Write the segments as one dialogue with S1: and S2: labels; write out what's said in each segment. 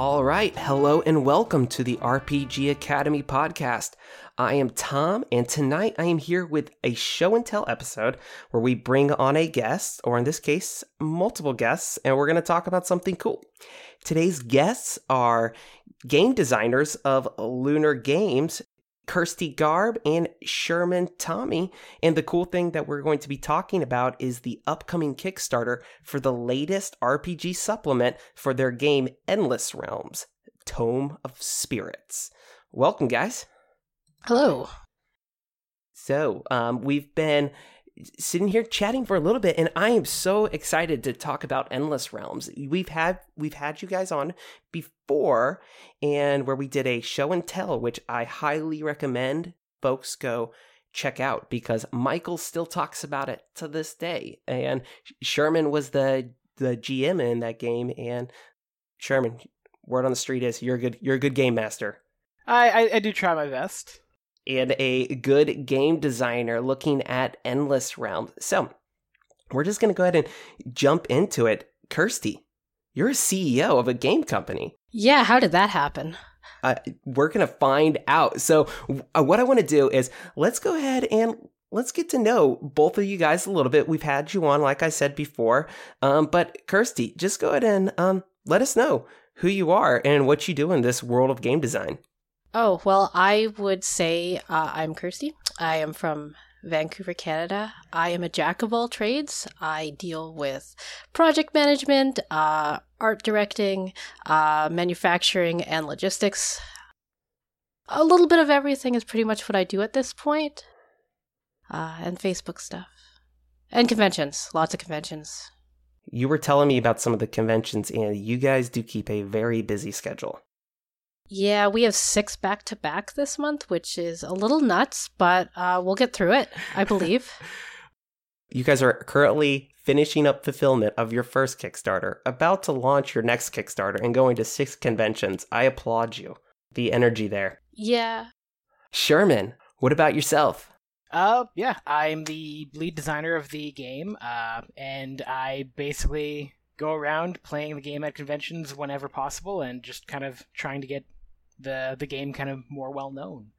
S1: All right, hello and welcome to the RPG Academy podcast. I am Tom, and tonight I am here with a show and tell episode where we bring on a guest, or in this case, multiple guests, and we're going to talk about something cool. Today's guests are game designers of Lunar Games, Kirsty Garbe and Sherman Tommy. And the cool thing that we're going to be talking about is the upcoming Kickstarter for the latest RPG supplement for their game Endless Realms Tome of Spirits. Welcome, guys.
S2: Hello.
S1: So, um, we've been sitting here chatting for a little bit and I am so excited to talk about Endless Realms. We've had we've had you guys on before and where we did a show and tell which I highly recommend folks go check out because Michael still talks about it to this day. And Sherman was the the GM in that game and Sherman, word on the street is you're a good you're a good game master.
S3: I, I, I do try my best
S1: and a good game designer looking at Endless Realms. So, we're just going to go ahead and jump into it. Kirsty, you're a CEO of a game company.
S2: Yeah, how did that happen?
S1: Uh, we're going to find out. So, uh, what I want to do is let's go ahead and let's get to know both of you guys a little bit. We've had you on, like I said before. Um, but, Kirsty, just go ahead and um, let us know who you are and what you do in this world of game design.
S2: Oh, well, I would say uh, I'm Kirsty. I am from Vancouver, Canada. I am a jack of all trades. I deal with project management, uh, art directing, uh, manufacturing, and logistics. A little bit of everything is pretty much what I do at this point. Uh, and Facebook stuff. And conventions. Lots of conventions.
S1: You were telling me about some of the conventions, and you guys do keep a very busy schedule.
S2: Yeah, we have six back to back this month, which is a little nuts, but uh, we'll get through it, I believe.
S1: you guys are currently finishing up fulfillment of your first Kickstarter, about to launch your next Kickstarter, and going to six conventions. I applaud you. The energy there.
S2: Yeah.
S1: Sherman, what about yourself?
S3: Uh, yeah, I'm the lead designer of the game, uh, and I basically go around playing the game at conventions whenever possible and just kind of trying to get the the game kind of more well known.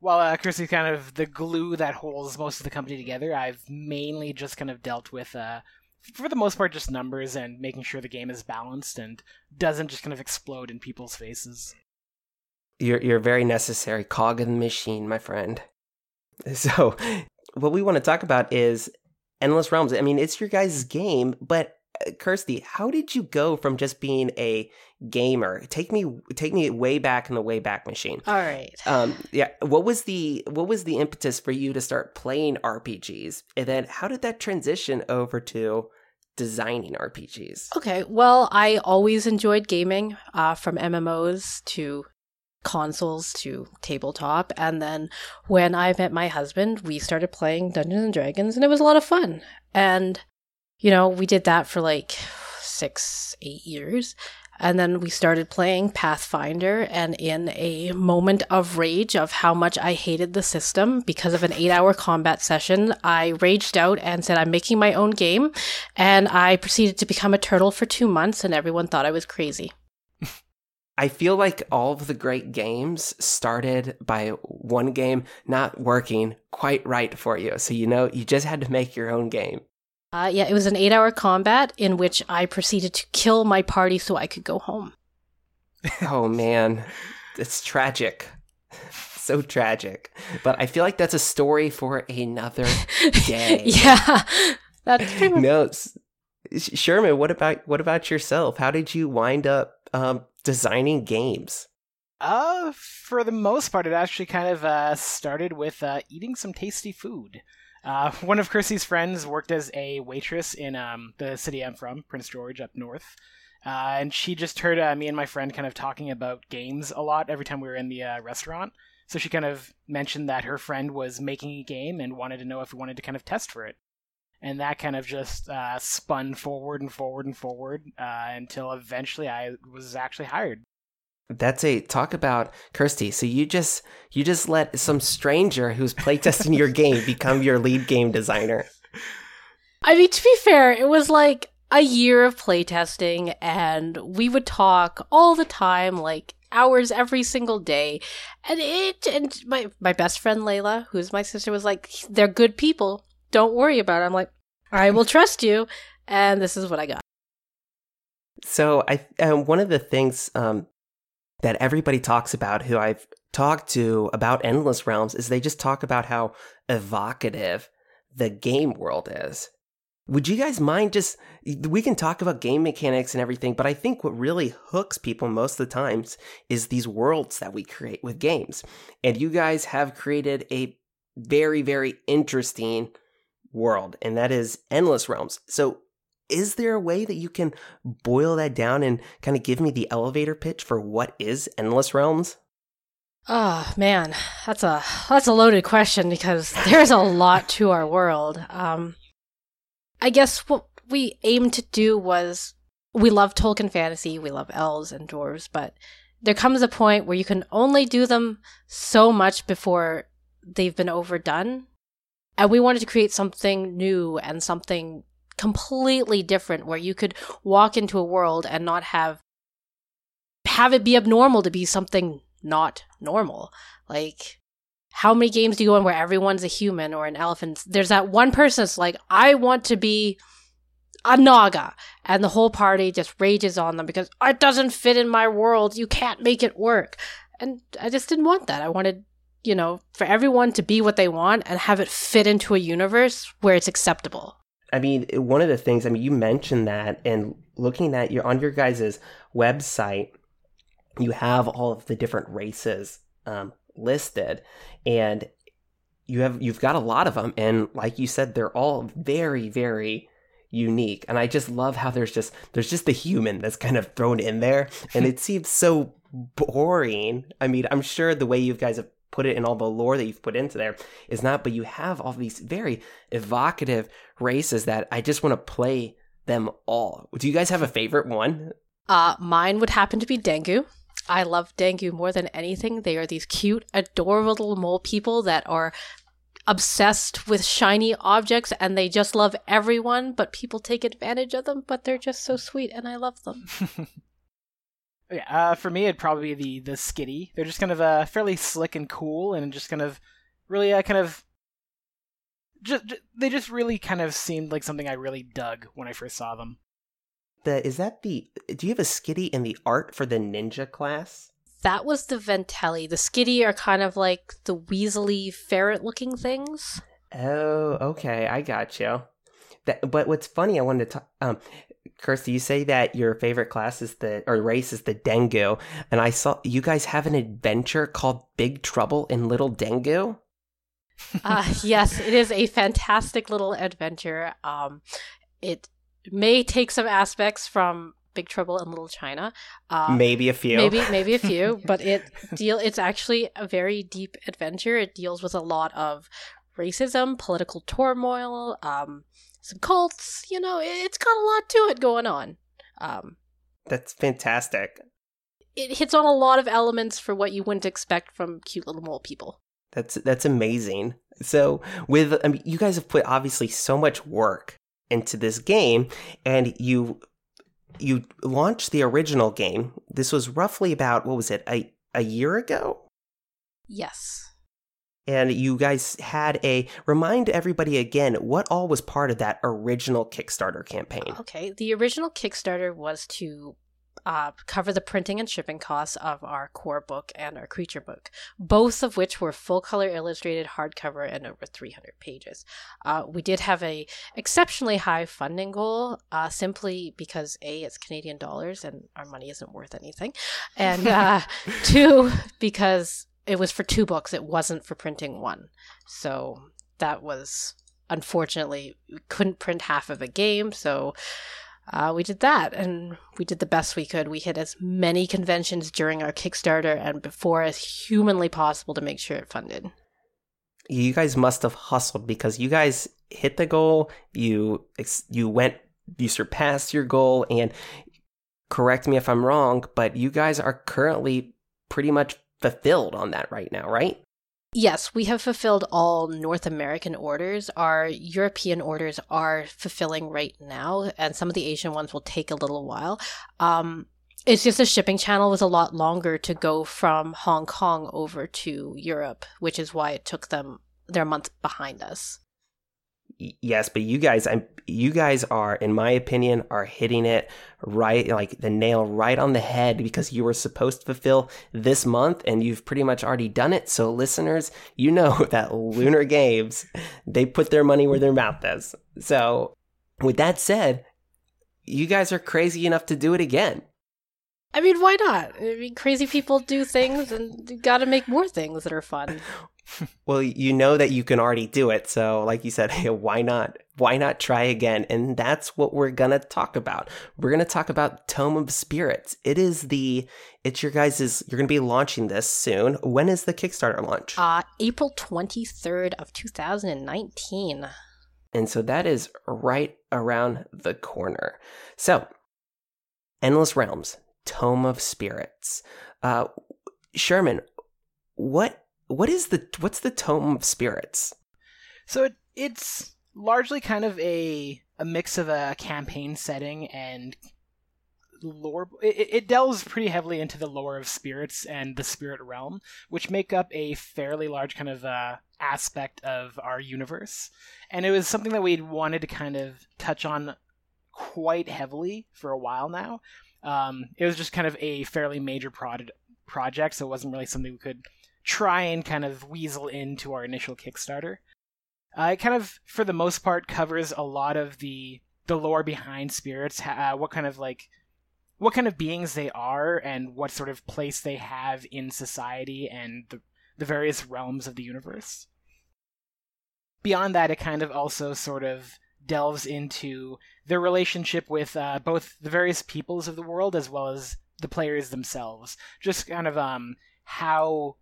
S3: While uh, Chris is kind of the glue that holds most of the company together, I've mainly just kind of dealt with, uh, for the most part, just numbers and making sure the game is balanced and doesn't just kind of explode in people's faces.
S1: You're you're very necessary cog in the machine, my friend. So, what we want to talk about is Endless Realms. I mean, it's your guys' game, but Kirsty, how did you go from just being a gamer? Take me take me way back in the way back machine.
S2: All right.
S1: Um yeah, what was the what was the impetus for you to start playing RPGs? And then how did that transition over to designing RPGs?
S2: Okay. Well, I always enjoyed gaming, uh, from MMOs to consoles to tabletop and then when I met my husband, we started playing Dungeons and Dragons and it was a lot of fun. And you know, we did that for like six, eight years. And then we started playing Pathfinder, and in a moment of rage of how much I hated the system because of an eight hour combat session, I raged out and said, I'm making my own game. And I proceeded to become a turtle for two months, and everyone thought I was crazy.
S1: I feel like all of the great games started by one game not working quite right for you. So, you know, you just had to make your own game.
S2: Uh, yeah, it was an eight hour combat in which I proceeded to kill my party so I could go home.
S1: oh, man. It's tragic. So tragic. But I feel like that's a story for another day.
S2: yeah. That's pretty much-
S1: No, Sherman, what about what about yourself? How did you wind up um, designing games?
S3: Uh, for the most part, it actually kind of uh, started with uh, eating some tasty food. Uh, one of Kirsty's friends worked as a waitress in um, the city I'm from, Prince George, up north. Uh, and she just heard uh, me and my friend kind of talking about games a lot every time we were in the uh, restaurant. So she kind of mentioned that her friend was making a game and wanted to know if we wanted to kind of test for it. And that kind of just uh, spun forward and forward and forward uh, until eventually I was actually hired.
S1: That's a talk about Kirsty. So you just you just let some stranger who's playtesting your game become your lead game designer.
S2: I mean, to be fair, it was like a year of playtesting and we would talk all the time, like hours every single day. And it and my my best friend Layla, who's my sister, was like, They're good people. Don't worry about it. I'm like, I will trust you. And this is what I got.
S1: So I um, one of the things um, that everybody talks about who I've talked to about Endless Realms is they just talk about how evocative the game world is. Would you guys mind just we can talk about game mechanics and everything, but I think what really hooks people most of the times is these worlds that we create with games. And you guys have created a very very interesting world and that is Endless Realms. So is there a way that you can boil that down and kind of give me the elevator pitch for what is Endless Realms?
S2: Oh man, that's a that's a loaded question because there's a lot to our world. Um, I guess what we aimed to do was we love Tolkien fantasy, we love elves and dwarves, but there comes a point where you can only do them so much before they've been overdone. And we wanted to create something new and something completely different where you could walk into a world and not have have it be abnormal to be something not normal. Like how many games do you go in where everyone's a human or an elephant? There's that one person that's like, I want to be a Naga. And the whole party just rages on them because it doesn't fit in my world. You can't make it work. And I just didn't want that. I wanted, you know, for everyone to be what they want and have it fit into a universe where it's acceptable.
S1: I mean, one of the things, I mean, you mentioned that, and looking at your on your guys' website, you have all of the different races um, listed, and you have you've got a lot of them, and like you said, they're all very, very unique. And I just love how there's just there's just the human that's kind of thrown in there, and it seems so boring. I mean, I'm sure the way you guys have put it in all the lore that you've put into there is not, but you have all these very evocative races that I just want to play them all. Do you guys have a favorite one?
S2: Uh, mine would happen to be Dengu. I love Dengu more than anything. They are these cute, adorable little mole people that are obsessed with shiny objects and they just love everyone, but people take advantage of them, but they're just so sweet and I love them.
S3: Yeah, uh, for me, it'd probably be the the Skitty. They're just kind of uh, fairly slick and cool, and just kind of really uh, kind of just, just they just really kind of seemed like something I really dug when I first saw them.
S1: The is that the? Do you have a Skitty in the art for the ninja class?
S2: That was the Ventelli. The Skitty are kind of like the weaselly ferret-looking things.
S1: Oh, okay, I got you. That, but what's funny, I wanted to talk. Um, Kirsty, you say that your favorite class is the or race is the Dengu, and I saw you guys have an adventure called Big Trouble in Little Dengu.
S2: uh, yes, it is a fantastic little adventure. Um, it may take some aspects from Big Trouble in Little China.
S1: Uh, maybe a few.
S2: Maybe maybe a few, but it deal. It's actually a very deep adventure. It deals with a lot of racism, political turmoil, um, some cults. You know, it's got a lot to it going on. Um,
S1: That's fantastic.
S2: It hits on a lot of elements for what you wouldn't expect from cute little mole people.
S1: That's that's amazing. So with I mean, you guys have put obviously so much work into this game, and you you launched the original game. This was roughly about what was it a a year ago?
S2: Yes
S1: and you guys had a remind everybody again what all was part of that original Kickstarter campaign.
S2: Okay, the original Kickstarter was to uh, cover the printing and shipping costs of our core book and our creature book, both of which were full color illustrated hardcover and over 300 pages. Uh, we did have a exceptionally high funding goal, uh, simply because a it's Canadian dollars and our money isn't worth anything, and uh, two because it was for two books. It wasn't for printing one. So that was unfortunately we couldn't print half of a game. So uh, we did that, and we did the best we could. We hit as many conventions during our Kickstarter and before as humanly possible to make sure it funded.
S1: You guys must have hustled because you guys hit the goal. You you went you surpassed your goal, and correct me if I'm wrong, but you guys are currently pretty much fulfilled on that right now, right?
S2: Yes, we have fulfilled all North American orders. Our European orders are fulfilling right now, and some of the Asian ones will take a little while. Um, it's just the shipping channel was a lot longer to go from Hong Kong over to Europe, which is why it took them their month behind us.
S1: Yes, but you guys, I'm you guys are, in my opinion, are hitting it right, like the nail right on the head because you were supposed to fulfill this month and you've pretty much already done it. So, listeners, you know that Lunar Games, they put their money where their mouth is. So, with that said, you guys are crazy enough to do it again.
S2: I mean, why not? I mean, crazy people do things, and you got to make more things that are fun.
S1: well, you know that you can already do it, so like you said, hey, why not? Why not try again? And that's what we're gonna talk about. We're gonna talk about Tome of Spirits. It is the, it's your guys's. You're gonna be launching this soon. When is the Kickstarter launch?
S2: Uh, April twenty third of two thousand and nineteen.
S1: And so that is right around the corner. So, Endless Realms Tome of Spirits. Uh, Sherman, what what is the what's the Tome of Spirits?
S3: So it, it's largely kind of a a mix of a campaign setting and lore. It, it, delves pretty heavily into the lore of spirits and the spirit realm, which make up a fairly large kind of uh, aspect of our universe. And it was something that we wanted to kind of touch on quite heavily for a while now. Um, it was just kind of a fairly major prod- project, so it wasn't really something we could try and kind of weasel into our initial Kickstarter. Uh, it kind of, for the most part, covers a lot of the the lore behind spirits, uh, what kind of like what kind of beings they are, and what sort of place they have in society and the the various realms of the universe. Beyond that, it kind of also sort of delves into their relationship with uh, both the various peoples of the world as well as the players themselves. Just kind of um, how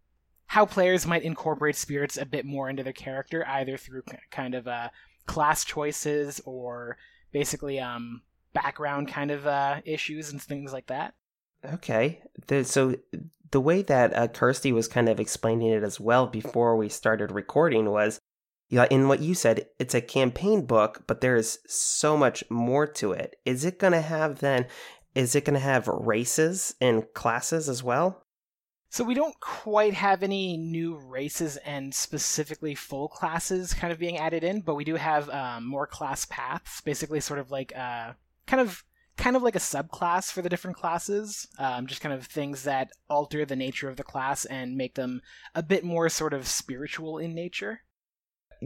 S3: how players might incorporate spirits a bit more into their character, either through kind of uh, class choices or basically um, background kind of uh, issues and things like that.
S1: Okay, the, so the way that uh, Kirsty was kind of explaining it as well before we started recording was yeah, in what you said, it's a campaign book, but there is so much more to it. Is it going to have then? Is it going to have races and classes as well?
S3: So we don't quite have any new races and specifically full classes kind of being added in, but we do have um, more class paths, basically sort of like uh, kind of kind of like a subclass for the different classes, um, just kind of things that alter the nature of the class and make them a bit more sort of spiritual in nature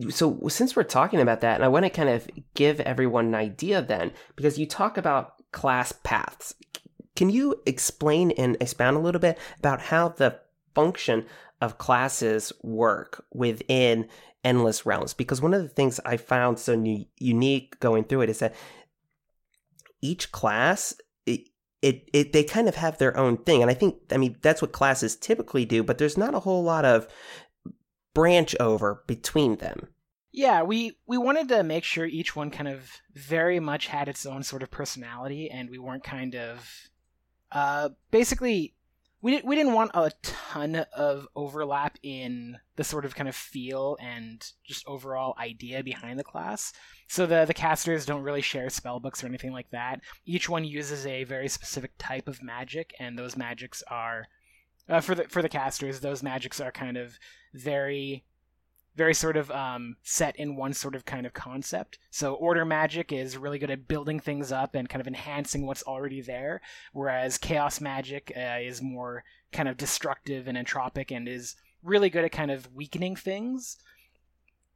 S1: so since we're talking about that, and I want to kind of give everyone an idea then, because you talk about class paths. Can you explain and expound a little bit about how the function of classes work within Endless Realms? Because one of the things I found so new, unique going through it is that each class it, it, it they kind of have their own thing and i think i mean that's what classes typically do but there's not a whole lot of branch over between them.
S3: Yeah, we we wanted to make sure each one kind of very much had its own sort of personality, and we weren't kind of uh, basically we we didn't want a ton of overlap in the sort of kind of feel and just overall idea behind the class. So the the casters don't really share spell books or anything like that. Each one uses a very specific type of magic, and those magics are uh, for the for the casters. Those magics are kind of very very sort of um, set in one sort of kind of concept. So order magic is really good at building things up and kind of enhancing what's already there, whereas chaos magic uh, is more kind of destructive and entropic and is really good at kind of weakening things.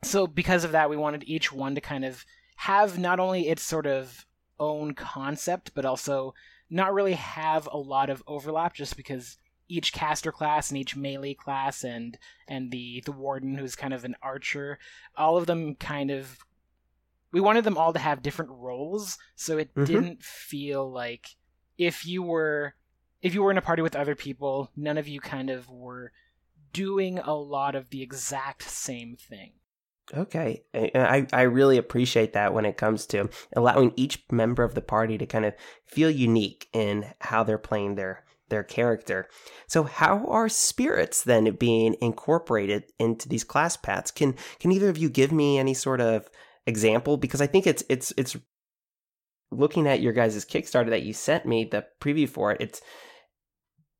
S3: So because of that, we wanted each one to kind of have not only its sort of own concept, but also not really have a lot of overlap, just because each caster class and each melee class and and the the warden who's kind of an archer all of them kind of we wanted them all to have different roles so it mm-hmm. didn't feel like if you were if you were in a party with other people none of you kind of were doing a lot of the exact same thing
S1: Okay, I I really appreciate that when it comes to allowing each member of the party to kind of feel unique in how they're playing their their character. So how are spirits then being incorporated into these class paths? Can can either of you give me any sort of example? Because I think it's it's it's looking at your guys' Kickstarter that you sent me, the preview for it, it's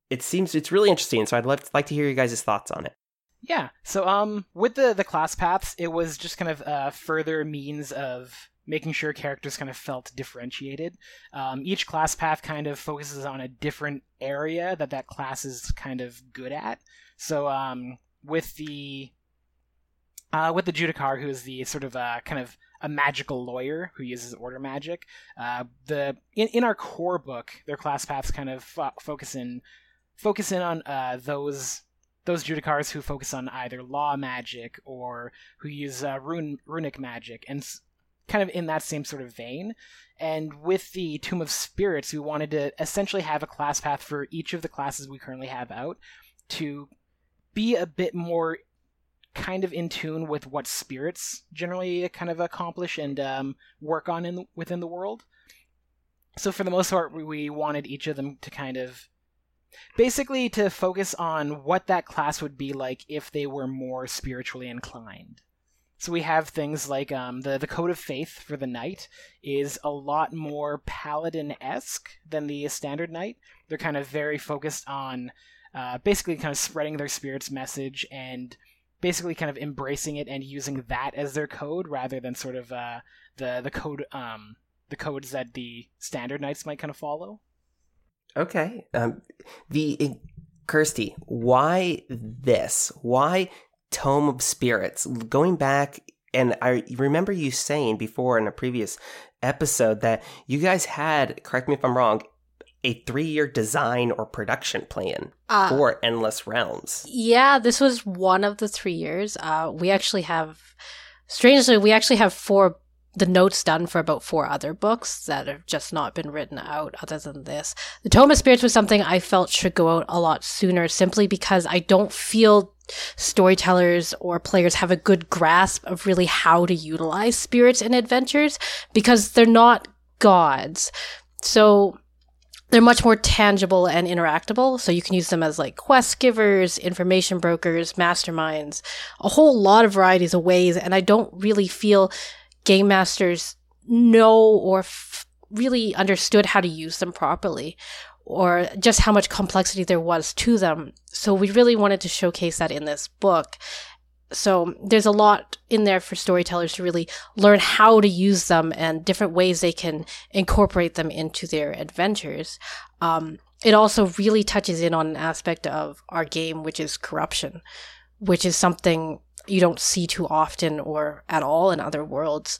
S1: it seems it's really interesting. So I'd love, like to hear your guys' thoughts on it.
S3: Yeah. So um with the the class paths, it was just kind of a further means of making sure characters kind of felt differentiated. Um, each class path kind of focuses on a different area that that class is kind of good at. So um, with the uh, with the Judiciar, who is the sort of uh, kind of a magical lawyer who uses order magic, uh, the in, in our core book, their class paths kind of fo- focus in focus in on uh, those those Judicars who focus on either law magic or who use uh, rune, runic magic, and kind of in that same sort of vein. And with the Tome of Spirits, we wanted to essentially have a class path for each of the classes we currently have out to be a bit more kind of in tune with what spirits generally kind of accomplish and um, work on in within the world. So for the most part, we wanted each of them to kind of basically to focus on what that class would be like if they were more spiritually inclined. So we have things like um, the the code of faith for the knight is a lot more paladin esque than the standard knight. They're kind of very focused on uh, basically kind of spreading their spirit's message and basically kind of embracing it and using that as their code rather than sort of uh, the the code um, the codes that the standard knights might kind of follow.
S1: Okay. Um, the Kirsty, why this? Why Tome of Spirits? Going back, and I remember you saying before in a previous episode that you guys had, correct me if I'm wrong, a three year design or production plan uh, for Endless Realms.
S2: Yeah, this was one of the three years. Uh, we actually have, strangely, we actually have four the notes done for about four other books that have just not been written out other than this. The Tome of Spirits was something I felt should go out a lot sooner simply because I don't feel storytellers or players have a good grasp of really how to utilize spirits in adventures because they're not gods. So they're much more tangible and interactable. So you can use them as like quest givers, information brokers, masterminds, a whole lot of varieties of ways. And I don't really feel game masters know or f- really understood how to use them properly or just how much complexity there was to them. So we really wanted to showcase that in this book. So there's a lot in there for storytellers to really learn how to use them and different ways they can incorporate them into their adventures. Um, it also really touches in on an aspect of our game, which is corruption, which is something you don't see too often or at all in other worlds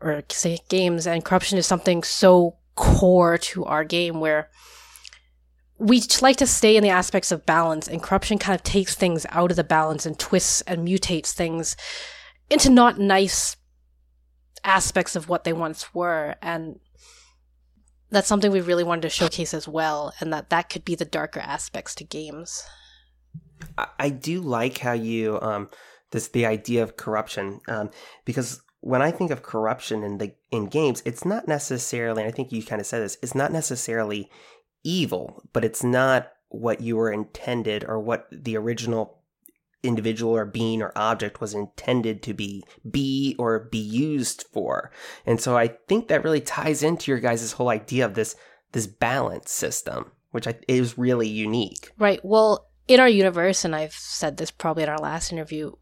S2: or say games. And corruption is something so core to our game where we like to stay in the aspects of balance, and corruption kind of takes things out of the balance and twists and mutates things into not nice aspects of what they once were. And that's something we really wanted to showcase as well, and that that could be the darker aspects to games.
S1: I do like how you um, this the idea of corruption um, because when I think of corruption in the in games, it's not necessarily. And I think you kind of said this. It's not necessarily evil, but it's not what you were intended or what the original individual or being or object was intended to be be or be used for. And so I think that really ties into your guys' whole idea of this this balance system, which I, is really unique.
S2: Right. Well, in our universe, and I've said this probably in our last interview,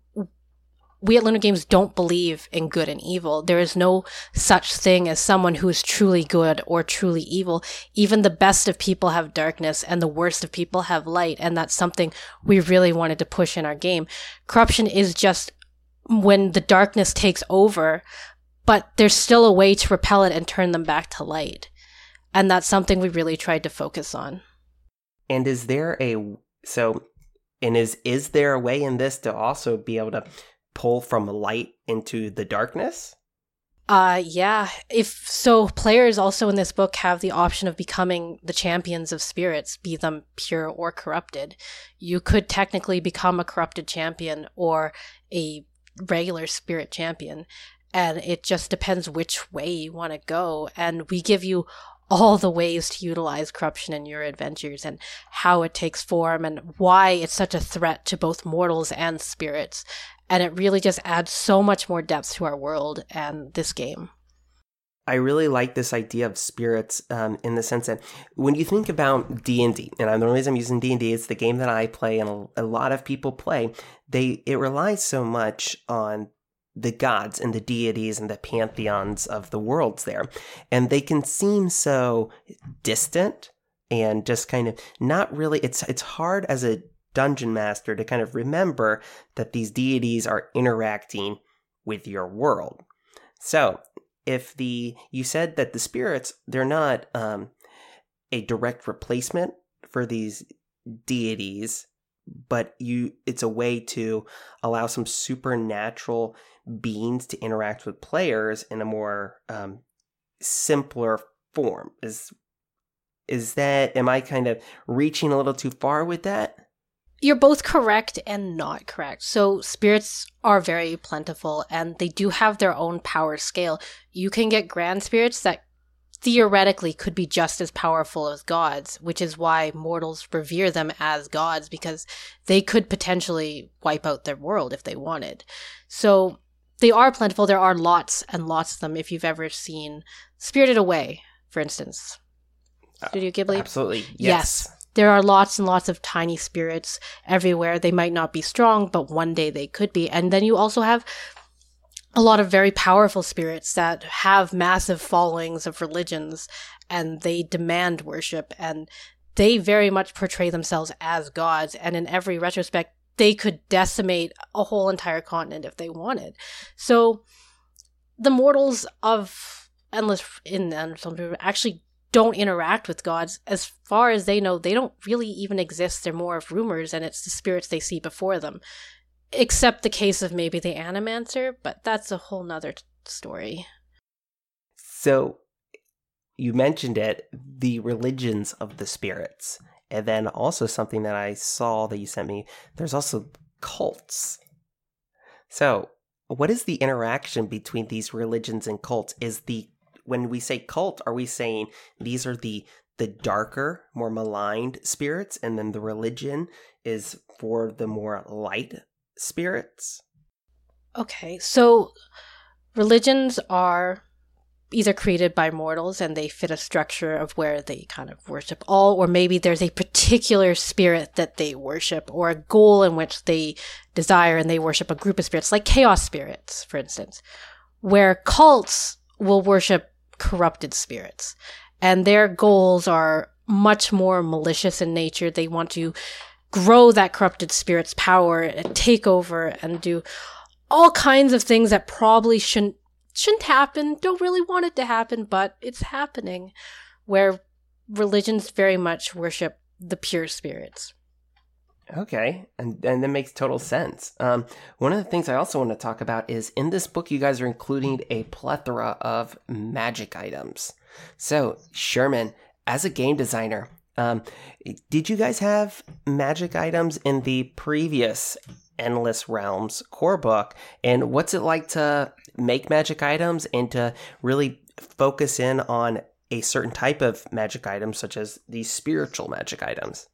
S2: we at Lunar Games don't believe in good and evil. There is no such thing as someone who is truly good or truly evil. Even the best of people have darkness and the worst of people have light. And that's something we really wanted to push in our game. Corruption is just when the darkness takes over, but there's still a way to repel it and turn them back to light. And that's something we really tried to focus on.
S1: And is there a, so, and is, is there a way in this to also be able to pull from light into the darkness?
S2: Uh yeah. If so players also in this book have the option of becoming the champions of spirits, be them pure or corrupted. You could technically become a corrupted champion or a regular spirit champion. And it just depends which way you want to go. And we give you all the ways to utilize corruption in your adventures and how it takes form and why it's such a threat to both mortals and spirits. And it really just adds so much more depth to our world and this game.
S1: I really like this idea of spirits um, in the sense that when you think about D and D, and the only reason I'm using D and D, it's the game that I play and a, a lot of people play. They it relies so much on the gods and the deities and the pantheons of the worlds there, and they can seem so distant and just kind of not really. It's it's hard as a dungeon master to kind of remember that these deities are interacting with your world. So if the you said that the spirits they're not um, a direct replacement for these deities but you it's a way to allow some supernatural beings to interact with players in a more um, simpler form is is that am i kind of reaching a little too far with that
S2: you're both correct and not correct. So spirits are very plentiful and they do have their own power scale. You can get grand spirits that theoretically could be just as powerful as gods, which is why mortals revere them as gods because they could potentially wipe out their world if they wanted. So they are plentiful. There are lots and lots of them. If you've ever seen Spirited Away, for instance, uh, Studio Ghibli.
S1: Absolutely.
S2: Yes. yes. There are lots and lots of tiny spirits everywhere. They might not be strong, but one day they could be. And then you also have a lot of very powerful spirits that have massive followings of religions and they demand worship and they very much portray themselves as gods. And in every retrospect, they could decimate a whole entire continent if they wanted. So the mortals of Endless in some actually don't interact with gods. As far as they know, they don't really even exist. They're more of rumors, and it's the spirits they see before them. Except the case of maybe the Animancer, but that's a whole nother t- story.
S1: So, you mentioned it the religions of the spirits. And then also something that I saw that you sent me there's also cults. So, what is the interaction between these religions and cults? Is the when we say cult, are we saying these are the the darker, more maligned spirits, and then the religion is for the more light spirits?
S2: Okay, so religions are either created by mortals and they fit a structure of where they kind of worship all, or maybe there's a particular spirit that they worship, or a goal in which they desire and they worship a group of spirits, like chaos spirits, for instance, where cults will worship corrupted spirits. And their goals are much more malicious in nature. They want to grow that corrupted spirit's power and take over and do all kinds of things that probably shouldn't shouldn't happen, don't really want it to happen, but it's happening where religions very much worship the pure spirits.
S1: Okay, and and that makes total sense. Um, one of the things I also want to talk about is in this book, you guys are including a plethora of magic items. So, Sherman, as a game designer, um, did you guys have magic items in the previous Endless Realms core book? And what's it like to make magic items and to really focus in on a certain type of magic items, such as these spiritual magic items?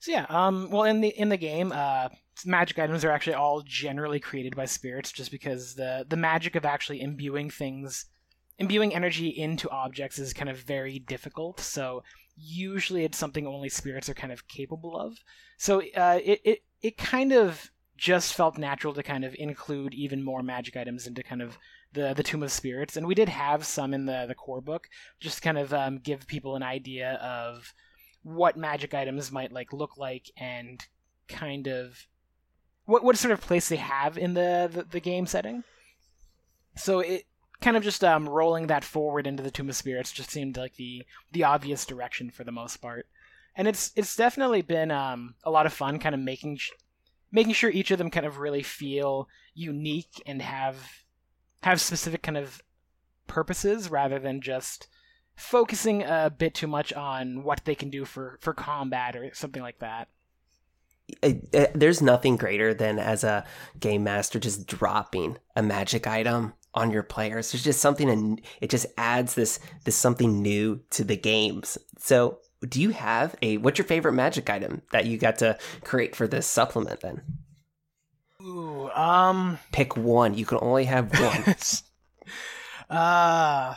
S3: So yeah, um, well in the in the game, uh, magic items are actually all generally created by spirits, just because the the magic of actually imbuing things, imbuing energy into objects is kind of very difficult. So usually it's something only spirits are kind of capable of. So uh, it it it kind of just felt natural to kind of include even more magic items into kind of the the Tome of Spirits, and we did have some in the the core book, just kind of um, give people an idea of what magic items might like look like and kind of what what sort of place they have in the the, the game setting. So it kind of just um, rolling that forward into the Tome of Spirits just seemed like the the obvious direction for the most part, and it's it's definitely been um, a lot of fun, kind of making making sure each of them kind of really feel unique and have have specific kind of purposes rather than just focusing a bit too much on what they can do for for combat or something like that.
S1: it, it, there's nothing greater than as a game master just dropping a magic item on your players. There's just something, and it just adds this this something new to the games. So, do you have a what's your favorite magic item that you got to create for this supplement? Then,
S3: Ooh, um,
S1: pick one. You can only have one.
S3: uh,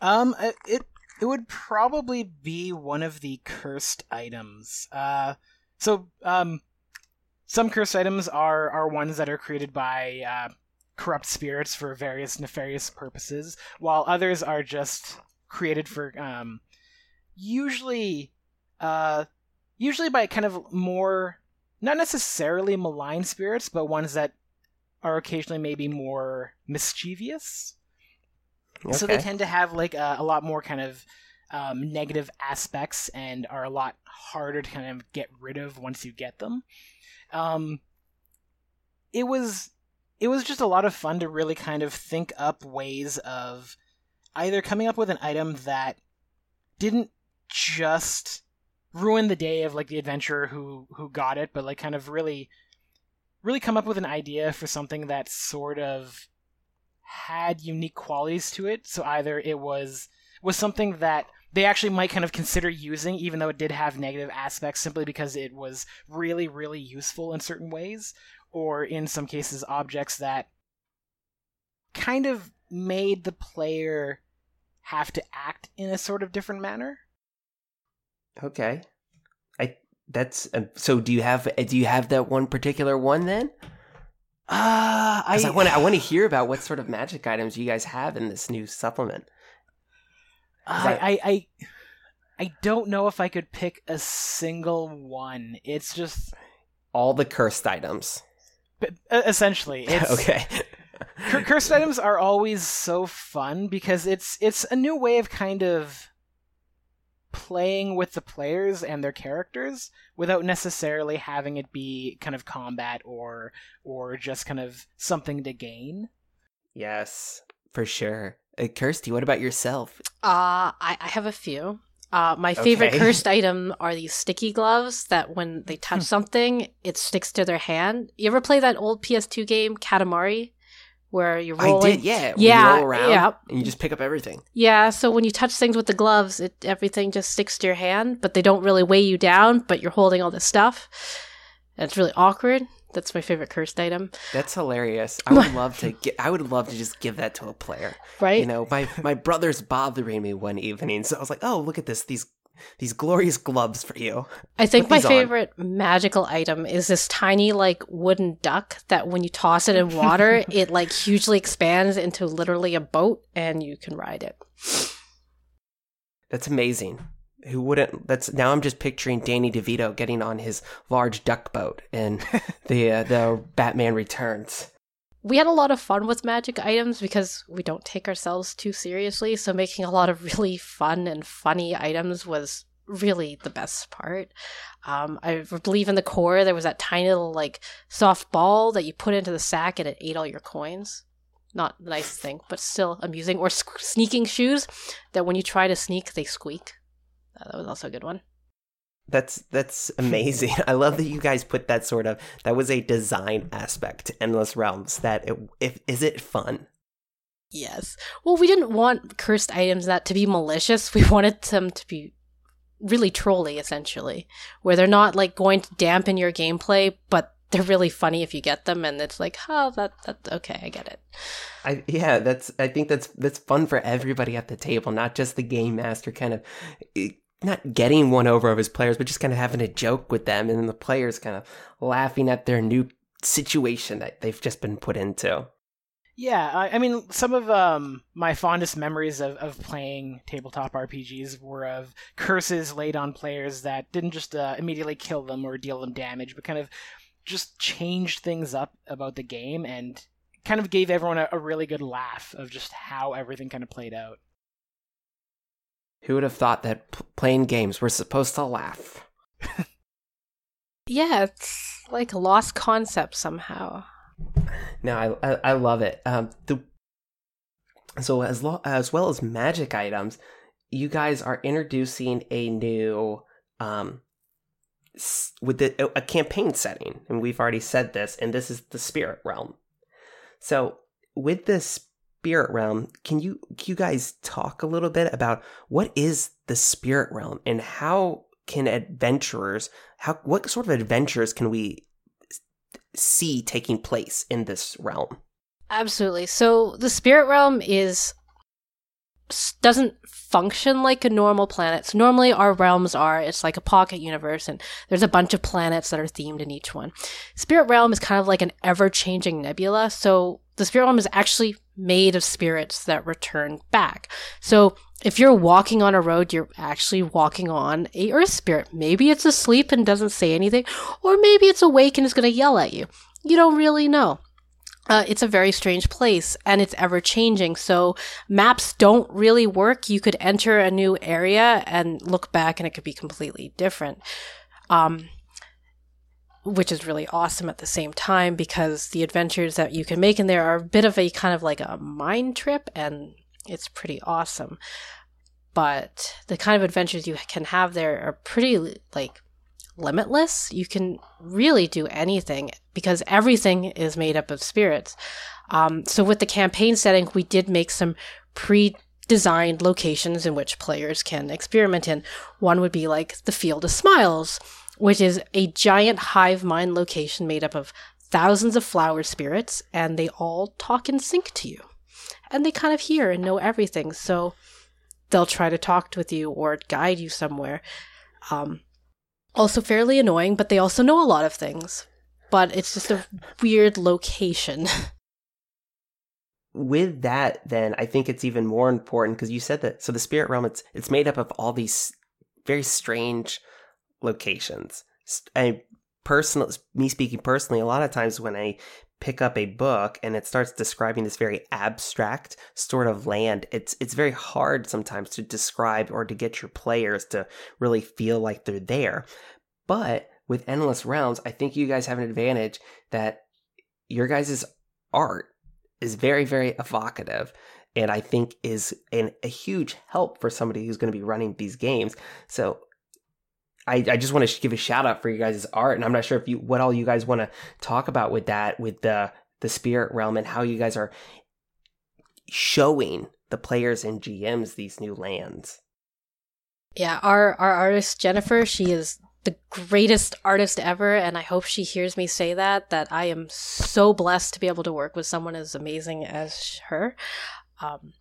S3: um, it, it it would probably be one of the cursed items. Uh, so um, some cursed items are are ones that are created by uh, corrupt spirits for various nefarious purposes, while others are just created for um, usually uh, usually by kind of more not necessarily malign spirits, but ones that are occasionally maybe more mischievous. Okay. So they tend to have like a, a lot more kind of um, negative aspects and are a lot harder to kind of get rid of once you get them. Um, it was it was just a lot of fun to really kind of think up ways of either coming up with an item that didn't just ruin the day of like the adventurer who who got it, but like kind of really really come up with an idea for something that sort of had unique qualities to it. So either it was was something that they actually might kind of consider using, even though it did have negative aspects, simply because it was really, really useful in certain ways, or in some cases, objects that kind of made the player have to act in a sort of different manner.
S1: Okay, I that's uh, so. Do you have do you have that one particular one then?
S3: Uh, I,
S1: I want I want to hear about what sort of magic items you guys have in this new supplement.
S3: I, I, I I don't know if I could pick a single one. It's just
S1: all the cursed items.
S3: Uh, essentially, it's,
S1: okay.
S3: cursed items are always so fun because it's it's a new way of kind of playing with the players and their characters without necessarily having it be kind of combat or or just kind of something to gain.
S1: Yes, for sure. Uh, Kirsty, what about yourself?
S2: Uh, I, I have a few. Uh, my favorite okay. cursed item are these sticky gloves that when they touch something, it sticks to their hand. You ever play that old PS2 game, Katamari? Where you're rolling?
S1: I did, yeah. Yeah, roll around yeah. and you just pick up everything.
S2: Yeah, so when you touch things with the gloves, it everything just sticks to your hand, but they don't really weigh you down, but you're holding all this stuff. And it's really awkward. That's my favorite cursed item.
S1: That's hilarious. I would love to get. I would love to just give that to a player.
S2: Right.
S1: You know, my my brother's bothering me one evening, so I was like, "Oh, look at this! These these glorious gloves for you."
S2: I think my favorite on. magical item is this tiny like wooden duck that when you toss it in water, it like hugely expands into literally a boat, and you can ride it.
S1: That's amazing who wouldn't that's now i'm just picturing danny devito getting on his large duck boat in the uh, the batman returns
S2: we had a lot of fun with magic items because we don't take ourselves too seriously so making a lot of really fun and funny items was really the best part. Um, i believe in the core there was that tiny little like soft ball that you put into the sack and it ate all your coins. Not the nice thing but still amusing. Or sneaking shoes that when you try to sneak they squeak. That was also a good one.
S1: That's that's amazing. I love that you guys put that sort of that was a design aspect to Endless Realms. That it, if is it fun?
S2: Yes. Well, we didn't want cursed items that to be malicious. We wanted them to be really trolly, essentially, where they're not like going to dampen your gameplay, but they're really funny if you get them and it's like oh that that okay i get it
S1: i yeah that's i think that's that's fun for everybody at the table not just the game master kind of eh, not getting one over of his players, but just kind of having a joke with them, and then the players kind of laughing at their new situation that they've just been put into.
S3: Yeah, I, I mean, some of um, my fondest memories of, of playing tabletop RPGs were of curses laid on players that didn't just uh, immediately kill them or deal them damage, but kind of just changed things up about the game and kind of gave everyone a, a really good laugh of just how everything kind of played out.
S1: Who would have thought that playing games we're supposed to laugh?
S2: yeah, it's like a lost concept somehow.
S1: No, I I, I love it. Um, the so as lo- as well as magic items, you guys are introducing a new um with the, a campaign setting, and we've already said this, and this is the spirit realm. So, with the spirit realm, can you can you guys talk a little bit about what is the spirit realm and how can adventurers how what sort of adventures can we see taking place in this realm?
S2: Absolutely. So the spirit realm is doesn't function like a normal planet. So normally our realms are it's like a pocket universe and there's a bunch of planets that are themed in each one. Spirit realm is kind of like an ever-changing nebula. So the spirit realm is actually made of spirits that return back. So if you're walking on a road, you're actually walking on a earth spirit. Maybe it's asleep and doesn't say anything, or maybe it's awake and is going to yell at you. You don't really know. Uh, it's a very strange place and it's ever changing. So maps don't really work. You could enter a new area and look back and it could be completely different. Um, which is really awesome at the same time because the adventures that you can make in there are a bit of a kind of like a mind trip and it's pretty awesome. But the kind of adventures you can have there are pretty like limitless. You can really do anything because everything is made up of spirits. Um, so with the campaign setting, we did make some pre designed locations in which players can experiment in. One would be like the Field of Smiles, which is a giant hive mind location made up of thousands of flower spirits, and they all talk in sync to you. And they kind of hear and know everything, so they'll try to talk with you or guide you somewhere. Um, also fairly annoying, but they also know a lot of things. But it's just a weird location.
S1: With that, then I think it's even more important because you said that. So the spirit realm, it's it's made up of all these very strange locations. I personal, me speaking personally, a lot of times when I pick up a book and it starts describing this very abstract sort of land it's it's very hard sometimes to describe or to get your players to really feel like they're there but with endless realms i think you guys have an advantage that your guys' art is very very evocative and i think is an, a huge help for somebody who's going to be running these games so I, I just want to give a shout out for you guys' art, and I'm not sure if you what all you guys want to talk about with that, with the the spirit realm, and how you guys are showing the players and GMs these new lands.
S2: Yeah, our our artist Jennifer, she is the greatest artist ever, and I hope she hears me say that. That I am so blessed to be able to work with someone as amazing as her. Um,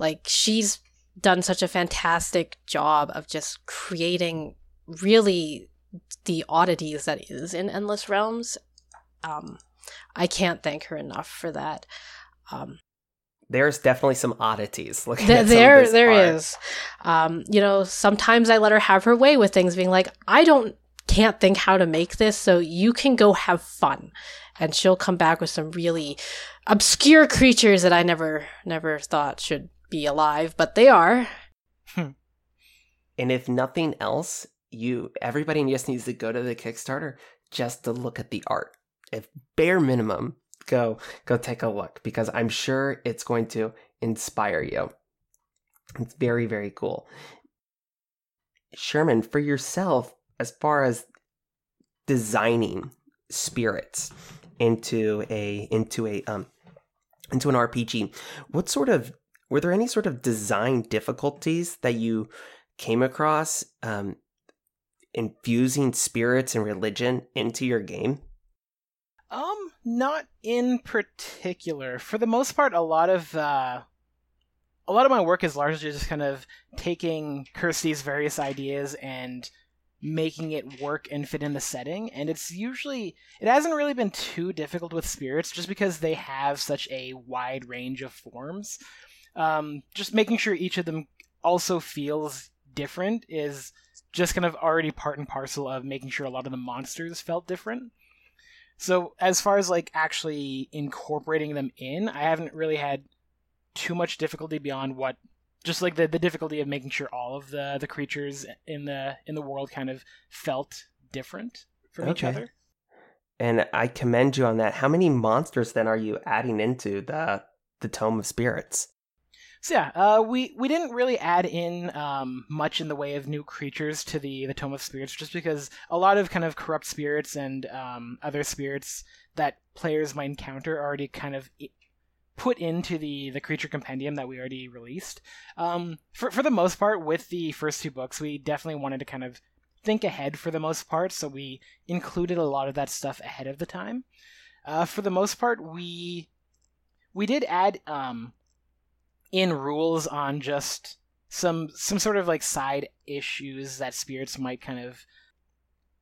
S2: like she's done such a fantastic job of just creating really the oddities that is in Endless Realms. Um, I can't thank her enough for that. Um,
S1: there's definitely some oddities. Th-
S2: there, there art. is. Um, you know, sometimes I let her have her way with things, being like, I don't, can't think how to make this, so you can go have fun. And she'll come back with some really obscure creatures that I never, never thought should be alive, but they are.
S1: and if nothing else, you everybody just needs to go to the Kickstarter just to look at the art. If bare minimum, go go take a look because I'm sure it's going to inspire you. It's very very cool. Sherman, for yourself, as far as designing spirits into a into a um into an RPG, what sort of were there any sort of design difficulties that you came across um, infusing spirits and religion into your game?
S3: Um, not in particular. For the most part, a lot of uh, a lot of my work is largely just kind of taking Kirsty's various ideas and making it work and fit in the setting. And it's usually it hasn't really been too difficult with spirits, just because they have such a wide range of forms. Um, just making sure each of them also feels different is just kind of already part and parcel of making sure a lot of the monsters felt different. So as far as like actually incorporating them in, I haven't really had too much difficulty beyond what just like the, the difficulty of making sure all of the the creatures in the in the world kind of felt different from okay. each other.
S1: And I commend you on that. How many monsters then are you adding into the the Tome of Spirits?
S3: So yeah, uh, we we didn't really add in um, much in the way of new creatures to the the Tome of Spirits, just because a lot of kind of corrupt spirits and um, other spirits that players might encounter are already kind of put into the the creature compendium that we already released. Um, for for the most part, with the first two books, we definitely wanted to kind of think ahead for the most part, so we included a lot of that stuff ahead of the time. Uh, for the most part, we we did add um, in rules on just some some sort of like side issues that spirits might kind of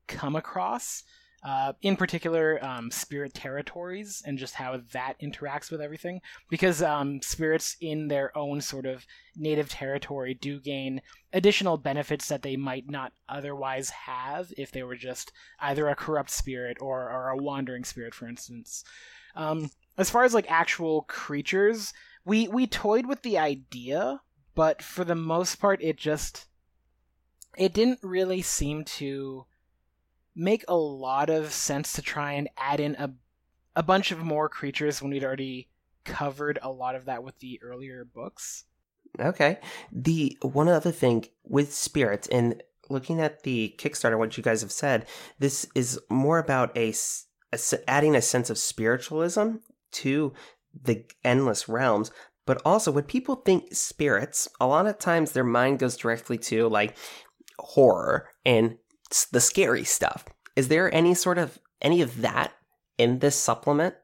S3: come across. Uh, in particular, um, spirit territories and just how that interacts with everything. Because um, spirits in their own sort of native territory do gain additional benefits that they might not otherwise have if they were just either a corrupt spirit or, or a wandering spirit, for instance. Um, as far as like actual creatures, we we toyed with the idea, but for the most part, it just it didn't really seem to make a lot of sense to try and add in a a bunch of more creatures when we'd already covered a lot of that with the earlier books.
S1: Okay. The one other thing with spirits and looking at the Kickstarter, what you guys have said, this is more about a, a adding a sense of spiritualism to the endless realms. But also, when people think spirits, a lot of times their mind goes directly to like horror and the scary stuff. Is there any sort of any of that in this supplement?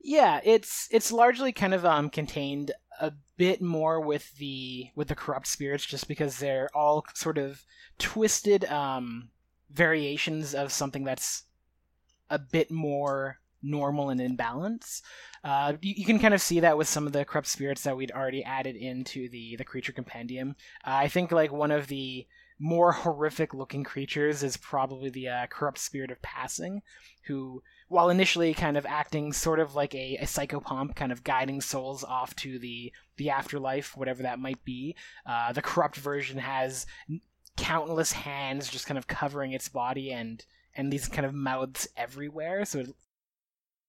S3: Yeah, it's it's largely kind of um contained a bit more with the with the corrupt spirits just because they're all sort of twisted um variations of something that's a bit more normal and in balance. Uh, you, you, can kind of see that with some of the corrupt spirits that we'd already added into the the creature compendium. Uh, I think like one of the more horrific looking creatures is probably the uh, corrupt spirit of passing, who, while initially kind of acting sort of like a, a psychopomp, kind of guiding souls off to the the afterlife, whatever that might be, uh, the corrupt version has countless hands just kind of covering its body and and these kind of mouths everywhere. So, it,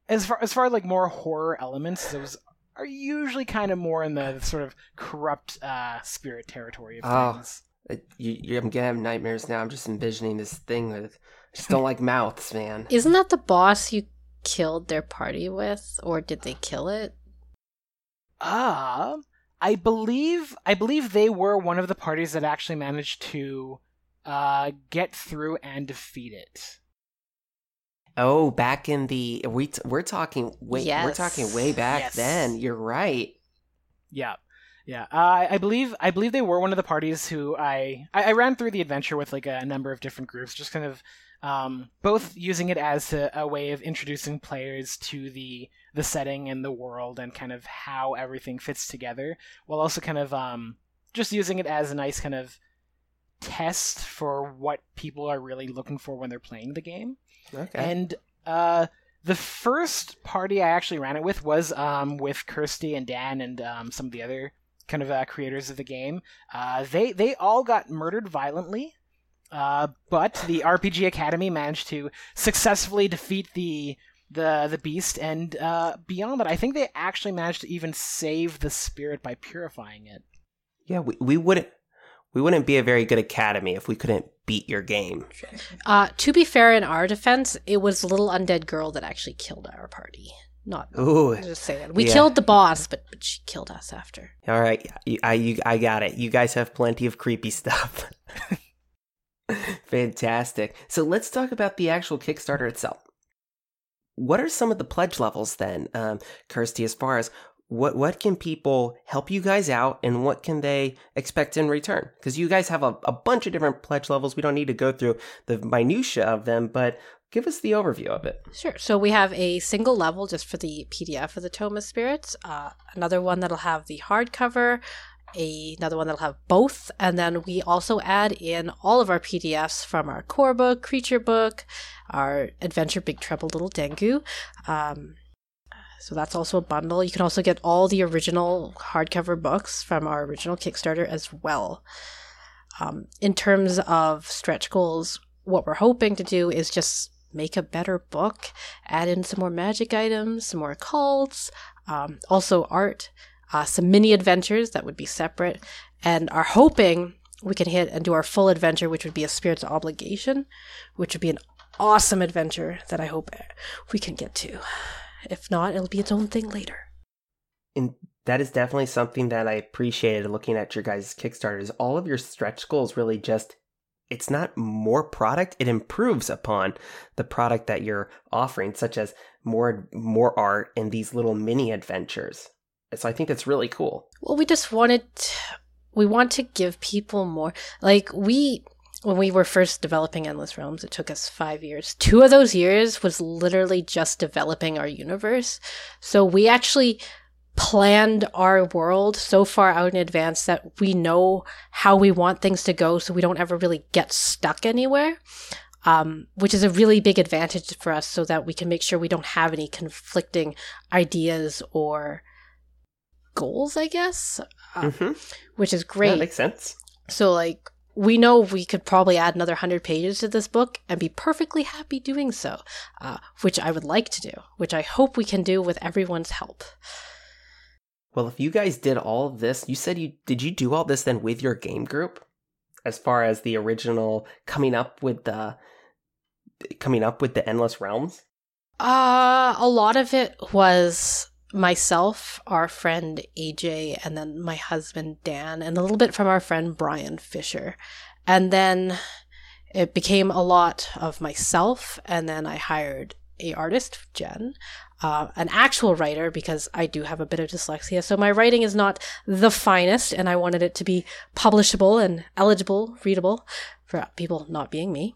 S3: as far as far like more horror elements, those are usually kind of more in the sort of corrupt uh, spirit territory of oh, things.
S1: You, you, I'm gonna have nightmares now. I'm just envisioning this thing with. I just don't like mouths, man.
S2: Isn't that the boss you killed their party with, or did they kill it?
S3: Ah, uh, I believe I believe they were one of the parties that actually managed to uh, get through and defeat it.
S1: Oh, back in the we t- we're talking way yes. we're talking way back yes. then. You're right.
S3: Yeah. Yeah, uh, I believe I believe they were one of the parties who I, I, I ran through the adventure with like a number of different groups, just kind of um, both using it as a, a, way of introducing players to the the setting and the world and kind of how everything fits together, while also kind of um, just using it as a nice kind of test for what people are really looking for when they're playing the game. Okay. And uh, the first party I actually ran it with was um, with Kirsty and Dan and um, some of the other kind of uh, creators of the game. Uh, they they all got murdered violently, uh, but the RPG Academy managed to successfully defeat the the the beast, and uh, beyond that, I think they actually managed to even save the spirit by purifying it.
S1: Yeah, we, we wouldn't we wouldn't be a very good academy if we couldn't beat your game.
S2: Uh, to be fair, in our defense, it was a little undead girl that actually killed our party. Not Ooh, just saying. We yeah. killed the boss, but, but she killed us after.
S1: All right, I you, I got it. You guys have plenty of creepy stuff. Fantastic. So let's talk about the actual Kickstarter itself. What are some of the pledge levels then, um, Kirsty? As far as what what can people help you guys out, and what can they expect in return? Because you guys have a, a bunch of different pledge levels. We don't need to go through the minutia of them, but give us the overview of it.
S2: Sure. So we have a single level just for the PDF of the Tome of Spirits, uh, another one that'll have the hardcover, a, another one that'll have both, and then we also add in all of our PDFs from our core book, creature book, our adventure Big Trouble Little Dengu. Um, so that's also a bundle. You can also get all the original hardcover books from our original Kickstarter as well. Um, in terms of stretch goals, what we're hoping to do is just make a better book, add in some more magic items, some more cults, um, also art. uh, some mini adventures that would be separate, and are hoping we can hit and do our full adventure, which would be a Spirit's Obligation, which would be an awesome adventure that I hope we can get to. If not, it'll be its own thing later.
S1: And that is definitely something that I appreciated looking at your guys' Kickstarters. All of your stretch goals really just it's not more product, it improves upon the product that you're offering, such as more more art and these little mini adventures. So I think that's really cool.
S2: Well, we just wanted we want to give people more like we when we were first developing endless realms it took us five years. Two of those years was literally just developing our universe. So we actually planned our world so far out in advance that we know how we want things to go so we don't ever really get stuck anywhere um, which is a really big advantage for us so that we can make sure we don't have any conflicting ideas or goals i guess uh, mm-hmm. which is great.
S1: that makes sense.
S2: So like we know we could probably add another 100 pages to this book and be perfectly happy doing so, uh, which I would like to do, which I hope we can do with everyone's help.
S1: Well, if you guys did all of this, you said you did you do all this then with your game group? As far as the original coming up with the coming up with the endless realms?
S2: Uh a lot of it was myself, our friend AJ, and then my husband Dan, and a little bit from our friend Brian Fisher. And then it became a lot of myself, and then I hired a artist, Jen, uh, an actual writer because I do have a bit of dyslexia. So my writing is not the finest, and I wanted it to be publishable and eligible, readable for people not being me.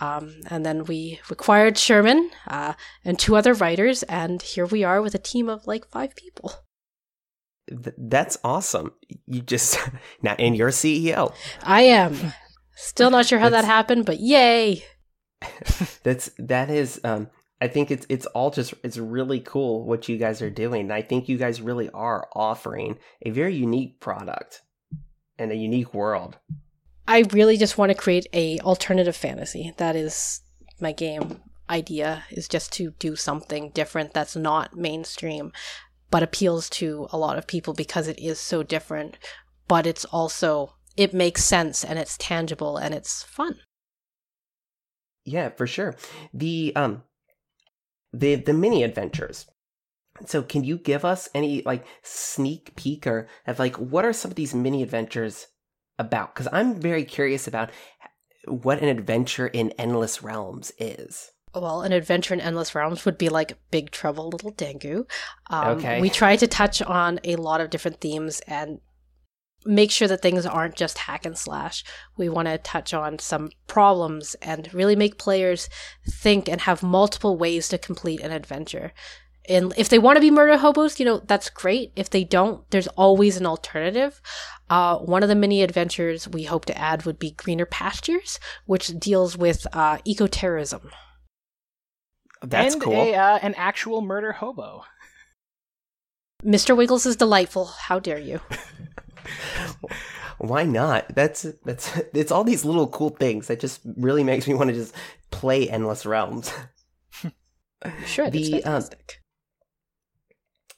S2: Um, and then we required Sherman uh, and two other writers, and here we are with a team of like five people.
S1: Th- that's awesome. You just now, and you're CEO.
S2: I am. Still not sure how that happened, but yay!
S1: that's that is um, I think it's it's all just it's really cool what you guys are doing. I think you guys really are offering a very unique product and a unique world.
S2: I really just want to create a alternative fantasy. That is my game idea is just to do something different that's not mainstream but appeals to a lot of people because it is so different but it's also it makes sense and it's tangible and it's fun.
S1: Yeah, for sure. The um the the mini adventures. So can you give us any like sneak peek or of like what are some of these mini adventures about? Because I'm very curious about what an adventure in Endless Realms is.
S2: Well, an adventure in Endless Realms would be like Big Trouble Little Dengu. Um, okay. We try to touch on a lot of different themes and make sure that things aren't just hack and slash. We want to touch on some problems and really make players think and have multiple ways to complete an adventure. And if they want to be murder hobos, you know, that's great. If they don't, there's always an alternative. Uh, one of the many adventures we hope to add would be Greener Pastures, which deals with uh, eco terrorism.
S1: That's
S3: and
S1: cool.
S3: A, uh, an actual murder hobo.
S2: Mr. Wiggles is delightful. How dare you?
S1: Why not? That's that's it's all these little cool things that just really makes me want to just play Endless Realms.
S2: sure, the, um, fantastic.
S1: Um,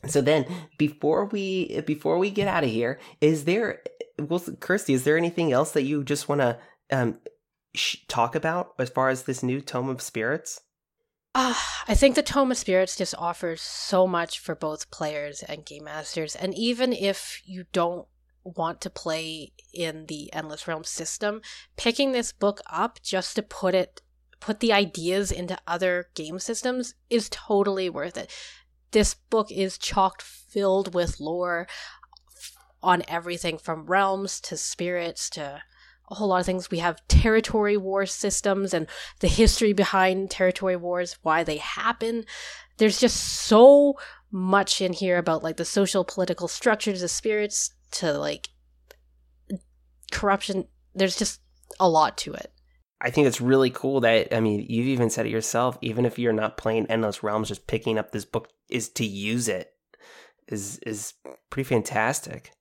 S1: so then, before we before we get out of here, is there, well, Kirsty, is there anything else that you just want to um, sh- talk about as far as this new Tome of Spirits?
S2: Uh, I think the Tome of Spirits just offers so much for both players and game masters. And even if you don't want to play in the Endless Realm system, picking this book up just to put it put the ideas into other game systems is totally worth it. This book is chocked filled with lore on everything from realms to spirits to a whole lot of things. We have territory war systems and the history behind territory wars, why they happen. There's just so much in here about like the social political structures of spirits to like corruption. There's just a lot to it.
S1: I think it's really cool that I mean you've even said it yourself. Even if you're not playing Endless Realms, just picking up this book is to use it is is pretty fantastic.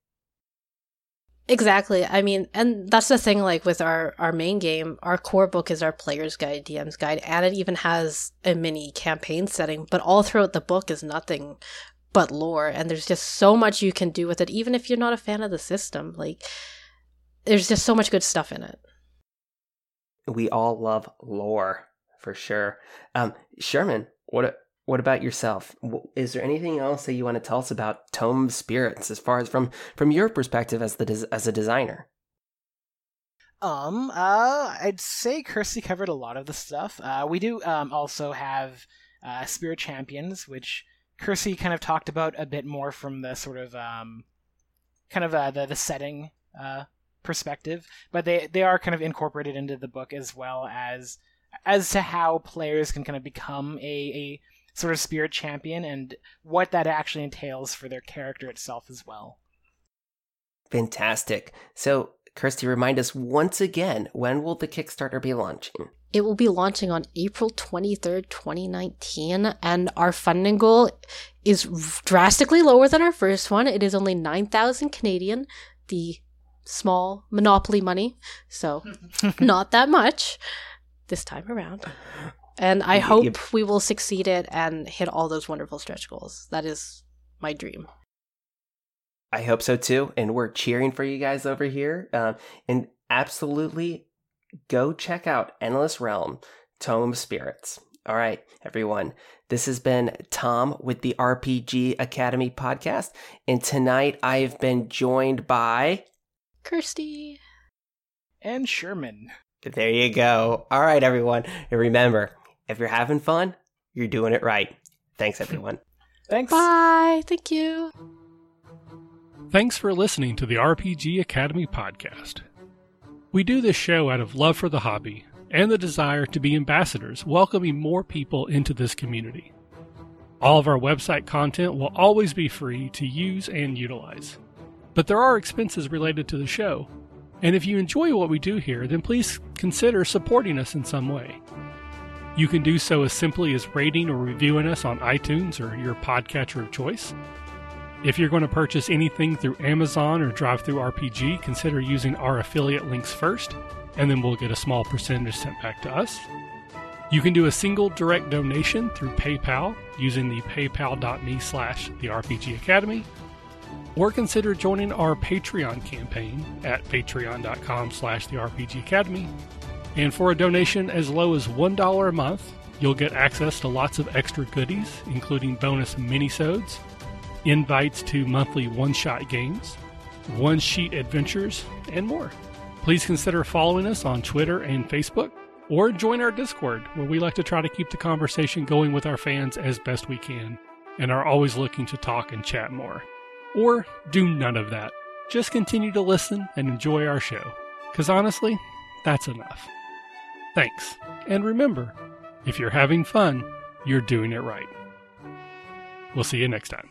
S2: Exactly. I mean, and that's the thing. Like with our our main game, our core book is our player's guide, DM's guide, and it even has a mini campaign setting. But all throughout the book is nothing but lore. And there's just so much you can do with it, even if you're not a fan of the system. Like, there's just so much good stuff in it.
S1: We all love lore for sure. Um, Sherman, what what about yourself? Is there anything else that you want to tell us about Tome Spirits, as far as from from your perspective as the as a designer?
S3: Um, uh, I'd say Kirsty covered a lot of the stuff. Uh, we do um, also have uh, Spirit Champions, which Kirsty kind of talked about a bit more from the sort of um, kind of uh, the the setting uh, perspective, but they they are kind of incorporated into the book as well as as to how players can kind of become a, a sort of spirit champion and what that actually entails for their character itself as well.
S1: Fantastic. So, Kirsty, remind us once again when will the Kickstarter be launching?
S2: It will be launching on April 23rd, 2019, and our funding goal is drastically lower than our first one. It is only 9,000 Canadian, the small monopoly money, so not that much this time around. And I hope yep. we will succeed it and hit all those wonderful stretch goals. That is my dream.
S1: I hope so too. And we're cheering for you guys over here. Uh, and absolutely go check out Endless Realm Tome Spirits. All right, everyone. This has been Tom with the RPG Academy podcast. And tonight I've been joined by
S2: Kirsty
S3: and Sherman.
S1: There you go. All right, everyone. And remember, if you're having fun, you're doing it right. Thanks, everyone.
S3: Thanks.
S2: Bye. Thank you.
S4: Thanks for listening to the RPG Academy podcast. We do this show out of love for the hobby and the desire to be ambassadors, welcoming more people into this community. All of our website content will always be free to use and utilize. But there are expenses related to the show, and if you enjoy what we do here, then please consider supporting us in some way. You can do so as simply as rating or reviewing us on iTunes or your podcatcher of choice. If you're going to purchase anything through Amazon or DriveThruRPG, consider using our affiliate links first, and then we'll get a small percentage sent back to us. You can do a single direct donation through PayPal using the paypal.me slash the RPG Academy or consider joining our Patreon campaign at patreon.com slash the RPG Academy. And for a donation as low as $1 a month, you'll get access to lots of extra goodies, including bonus minisodes, invites to monthly one-shot games, one-sheet adventures, and more. Please consider following us on Twitter and Facebook, or join our Discord, where we like to try to keep the conversation going with our fans as best we can, and are always looking to talk and chat more. Or do none of that. Just continue to listen and enjoy our show. Because honestly, that's enough. Thanks. And remember, if you're having fun, you're doing it right. We'll see you next time.